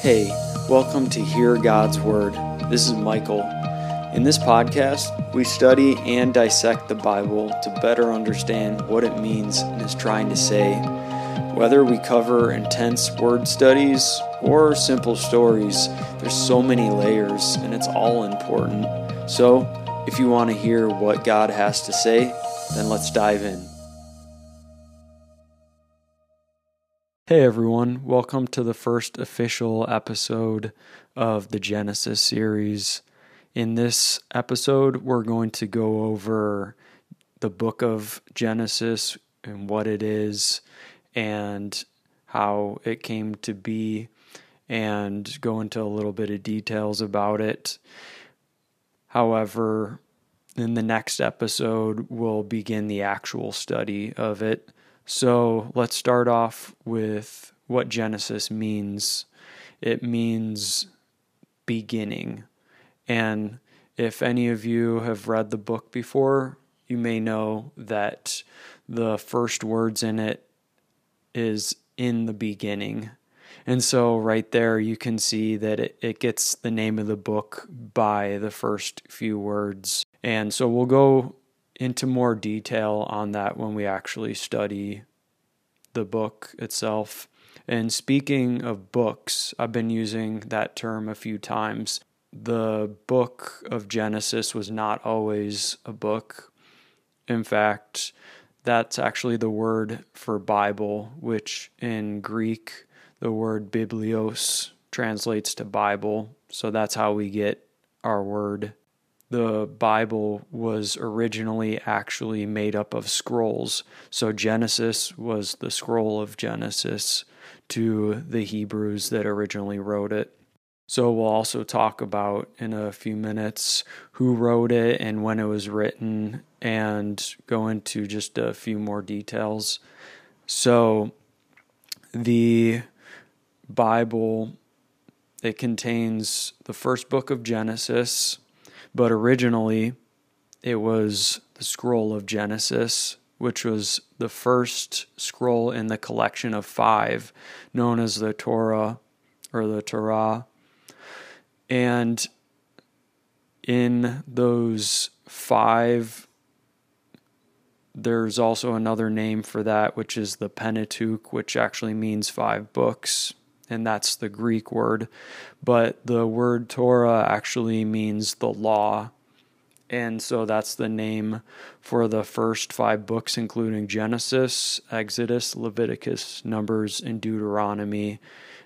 Hey, welcome to Hear God's Word. This is Michael. In this podcast, we study and dissect the Bible to better understand what it means and is trying to say. Whether we cover intense word studies or simple stories, there's so many layers and it's all important. So, if you want to hear what God has to say, then let's dive in. Hey everyone, welcome to the first official episode of the Genesis series. In this episode, we're going to go over the book of Genesis and what it is and how it came to be and go into a little bit of details about it. However, in the next episode, we'll begin the actual study of it. So let's start off with what Genesis means. It means beginning. And if any of you have read the book before, you may know that the first words in it is in the beginning. And so, right there, you can see that it, it gets the name of the book by the first few words. And so, we'll go into more detail on that when we actually study the book itself. And speaking of books, I've been using that term a few times. The book of Genesis was not always a book. In fact, that's actually the word for Bible, which in Greek, the word biblios translates to Bible. So that's how we get our word the Bible was originally actually made up of scrolls. So Genesis was the scroll of Genesis to the Hebrews that originally wrote it. So we'll also talk about in a few minutes who wrote it and when it was written and go into just a few more details. So the Bible it contains the first book of Genesis, but originally, it was the scroll of Genesis, which was the first scroll in the collection of five known as the Torah or the Torah. And in those five, there's also another name for that, which is the Pentateuch, which actually means five books and that's the Greek word. But the word Torah actually means the law. And so that's the name for the first five books, including Genesis, Exodus, Leviticus, Numbers, and Deuteronomy.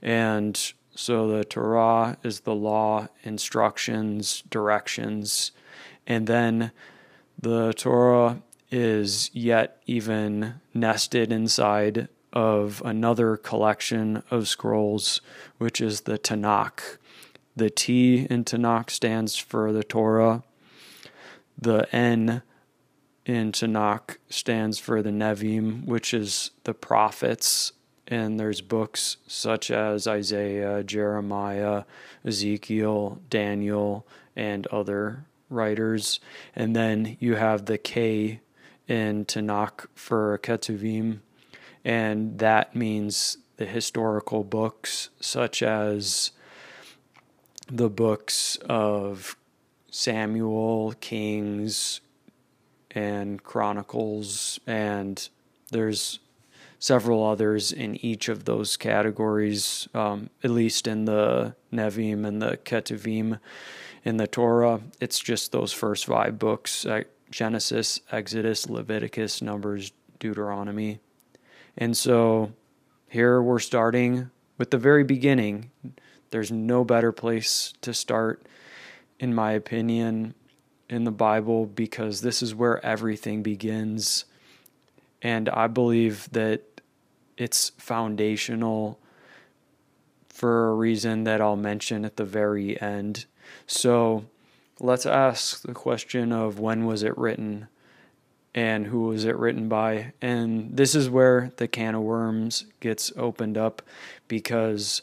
And so the Torah is the law, instructions, directions. And then the Torah is yet even nested inside of another collection of scrolls, which is the Tanakh. The T in Tanakh stands for the Torah. The N in Tanakh stands for the Nevi'im, which is the prophets. And there's books such as Isaiah, Jeremiah, Ezekiel, Daniel, and other writers. And then you have the K in Tanakh for Ketuvim, and that means the historical books, such as the books of Samuel, Kings, and Chronicles, and there's several others in each of those categories, um, at least in the Nevi'im and the Ketuvim. In the Torah, it's just those first five books Genesis, Exodus, Leviticus, Numbers, Deuteronomy. And so here we're starting with the very beginning. There's no better place to start, in my opinion, in the Bible because this is where everything begins. And I believe that it's foundational for a reason that I'll mention at the very end. So let's ask the question of when was it written? And who was it written by. And this is where the can of worms gets opened up because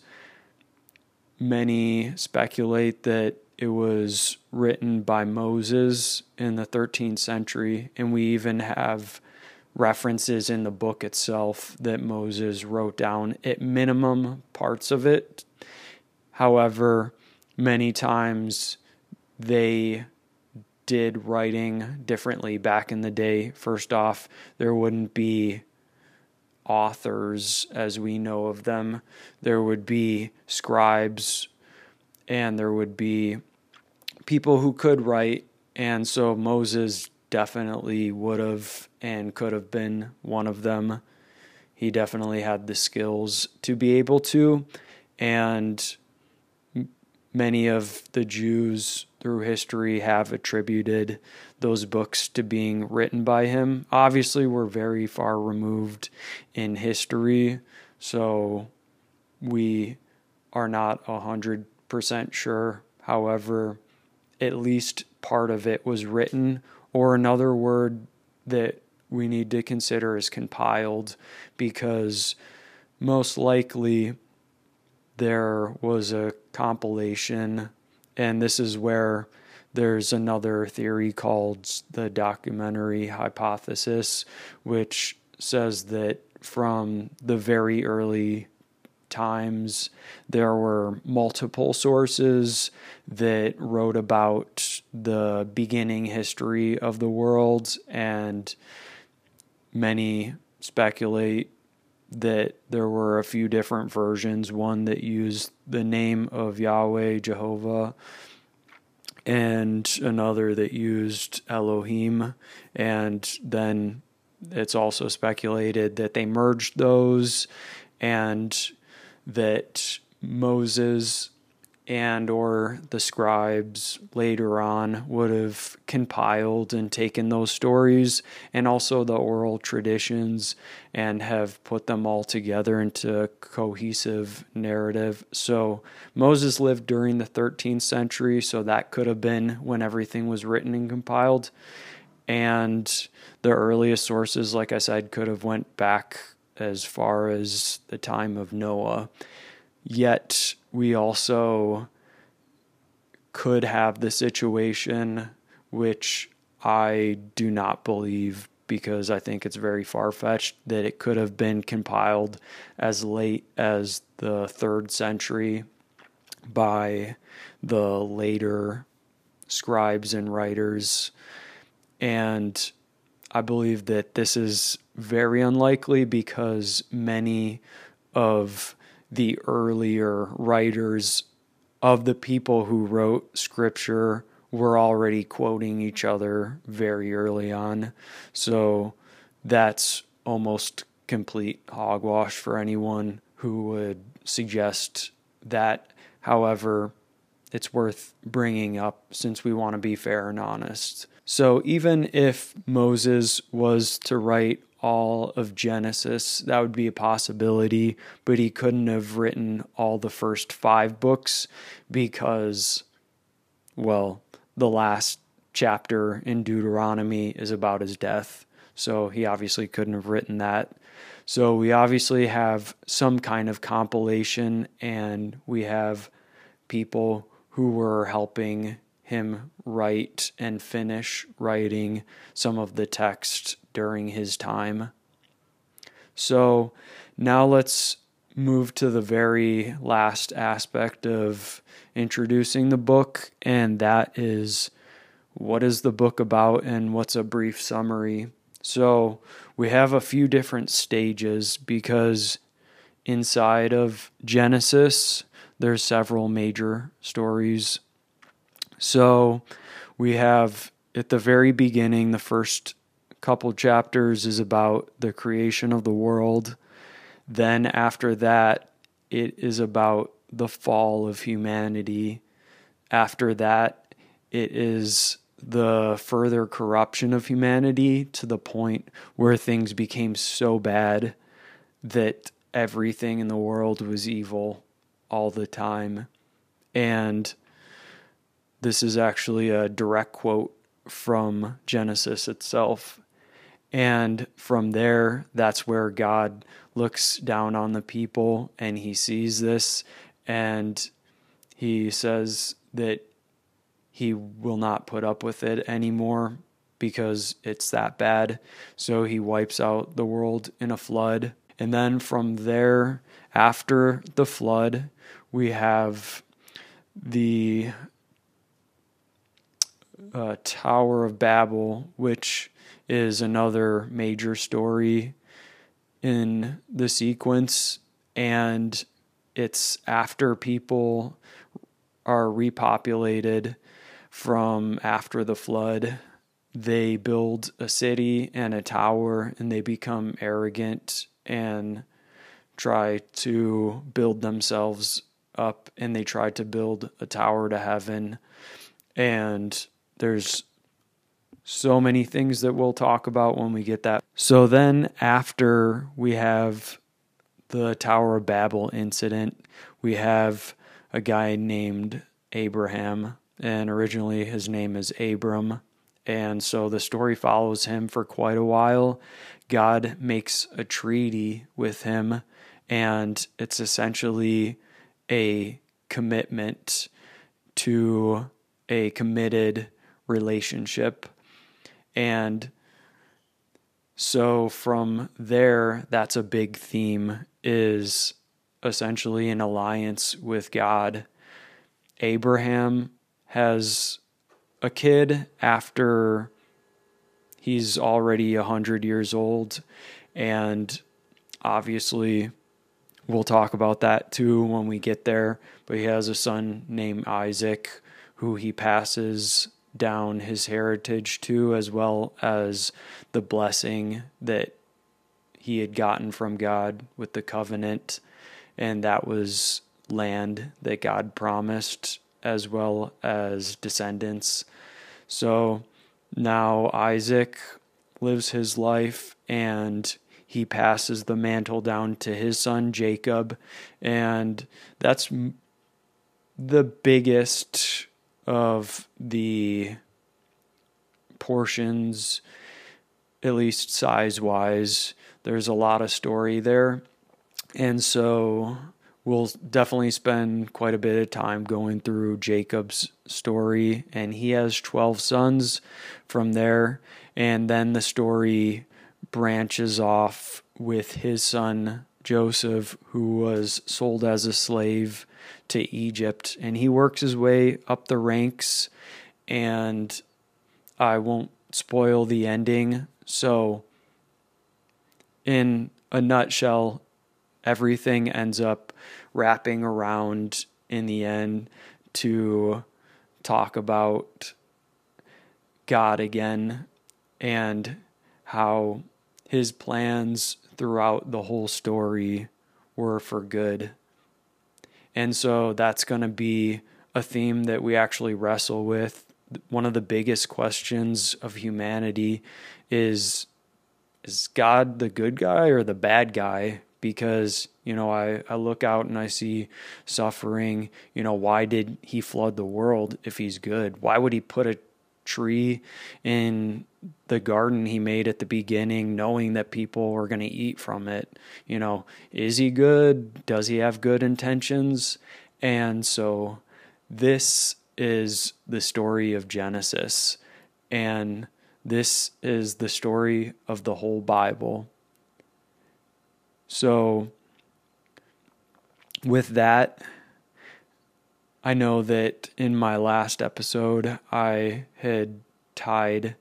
many speculate that it was written by Moses in the 13th century, and we even have references in the book itself that Moses wrote down at minimum parts of it However, many times they did writing differently back in the day. First off, there wouldn't be authors as we know of them, there would be scribes and there would be people who could write. And so Moses definitely would have and could have been one of them. He definitely had the skills to be able to. And many of the Jews through history have attributed those books to being written by him. Obviously, we're very far removed in history, so we are not a hundred percent sure. However, at least part of it was written, or another word that we need to consider is compiled, because most likely there was a compilation, and this is where there's another theory called the documentary hypothesis, which says that from the very early times there were multiple sources that wrote about the beginning history of the world, and many speculate that there were a few different versions, one that used the name of Yahweh, Jehovah, and another that used Elohim. And then it's also speculated that they merged those and that Moses and or the scribes later on would have compiled and taken those stories and also the oral traditions and have put them all together into a cohesive narrative. So Moses lived during the 13th century, so that could have been when everything was written and compiled. And the earliest sources like I said could have went back as far as the time of Noah. Yet we also could have the situation which I do not believe because I think it's very far fetched that it could have been compiled as late as the third century by the later scribes and writers. And I believe that this is very unlikely because many of the earlier writers of the people who wrote scripture were already quoting each other very early on. So that's almost complete hogwash for anyone who would suggest that. However, it's worth bringing up since we want to be fair and honest. So, even if Moses was to write all of Genesis. That would be a possibility, but he couldn't have written all the first five books because, well, the last chapter in Deuteronomy is about his death. So he obviously couldn't have written that. So we obviously have some kind of compilation, and we have people who were helping him write and finish writing some of the text during his time. So now let's move to the very last aspect of introducing the book, and that is what is the book about and what's a brief summary. So we have a few different stages because inside of Genesis, there's several major stories. So we have at the very beginning, the first couple chapters is about the creation of the world. Then, after that, it is about the fall of humanity. After that, it is the further corruption of humanity to the point where things became so bad that everything in the world was evil all the time. And this is actually a direct quote from Genesis itself. And from there, that's where God looks down on the people and he sees this and he says that he will not put up with it anymore because it's that bad. So he wipes out the world in a flood. And then from there, after the flood, we have the uh, Tower of Babel, which is another major story in the sequence. And it's after people are repopulated from after the flood. They build a city and a tower and they become arrogant and try to build themselves up and they try to build a tower to heaven. And there's so many things that we'll talk about when we get that. So then, after we have the Tower of Babel incident, we have a guy named Abraham, and originally his name is Abram. And so the story follows him for quite a while. God makes a treaty with him, and it's essentially a commitment to a committed relationship. And so from there, that's a big theme is essentially an alliance with God. Abraham has a kid after he's already a hundred years old, and obviously we'll talk about that too when we get there. But he has a son named Isaac who he passes down his heritage to, as well as the blessing that he had gotten from God with the covenant. And that was land that God promised, as well as descendants. So now Isaac lives his life and he passes the mantle down to his son Jacob. And that's the biggest of the portions, at least size wise. There's a lot of story there. And so we'll definitely spend quite a bit of time going through Jacob's story. And he has 12 sons from there. And then the story branches off with his son Joseph, who was sold as a slave to Egypt, and he works his way up the ranks. And I won't spoil the ending. So, in a nutshell, everything ends up wrapping around in the end to talk about God again and how his plans throughout the whole story were for good. And so that's going to be a theme that we actually wrestle with. One of the biggest questions of humanity is is God the good guy or the bad guy? Because, you know, I, I look out and I see suffering. You know, why did he flood the world if he's good? Why would he put a tree in the garden he made at the beginning, knowing that people were going to eat from it. You know, is he good? Does he have good intentions? And so this is the story of Genesis. And this is the story of the whole Bible. So, with that, I know that in my last episode, I had tied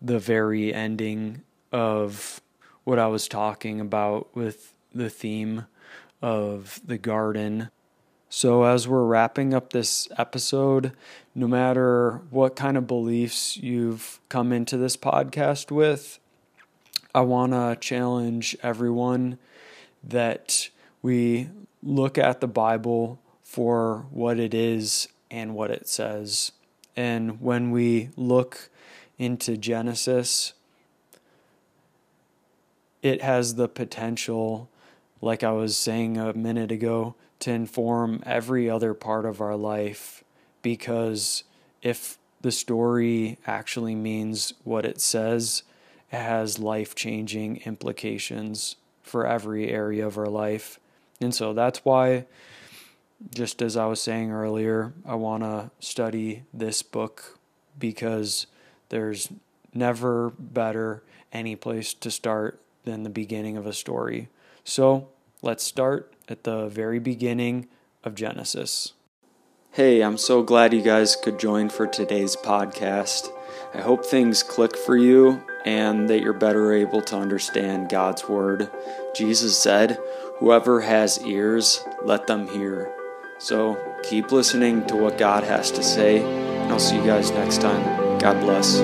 the very ending of what I was talking about with the theme of the garden. So, as we're wrapping up this episode, no matter what kind of beliefs you've come into this podcast with, I want to challenge everyone that we look at the Bible for what it is and what it says. And when we look into Genesis, it has the potential, like I was saying a minute ago, to inform every other part of our life. Because if the story actually means what it says, it has life changing implications for every area of our life. And so that's why just as I was saying earlier, I want to study this book because there's never better any place to start than the beginning of a story. So let's start at the very beginning of Genesis. Hey, I'm so glad you guys could join for today's podcast. I hope things click for you and that you're better able to understand God's Word. Jesus said, Whoever has ears, let them hear. So keep listening to what God has to say, and I'll see you guys next time. God bless.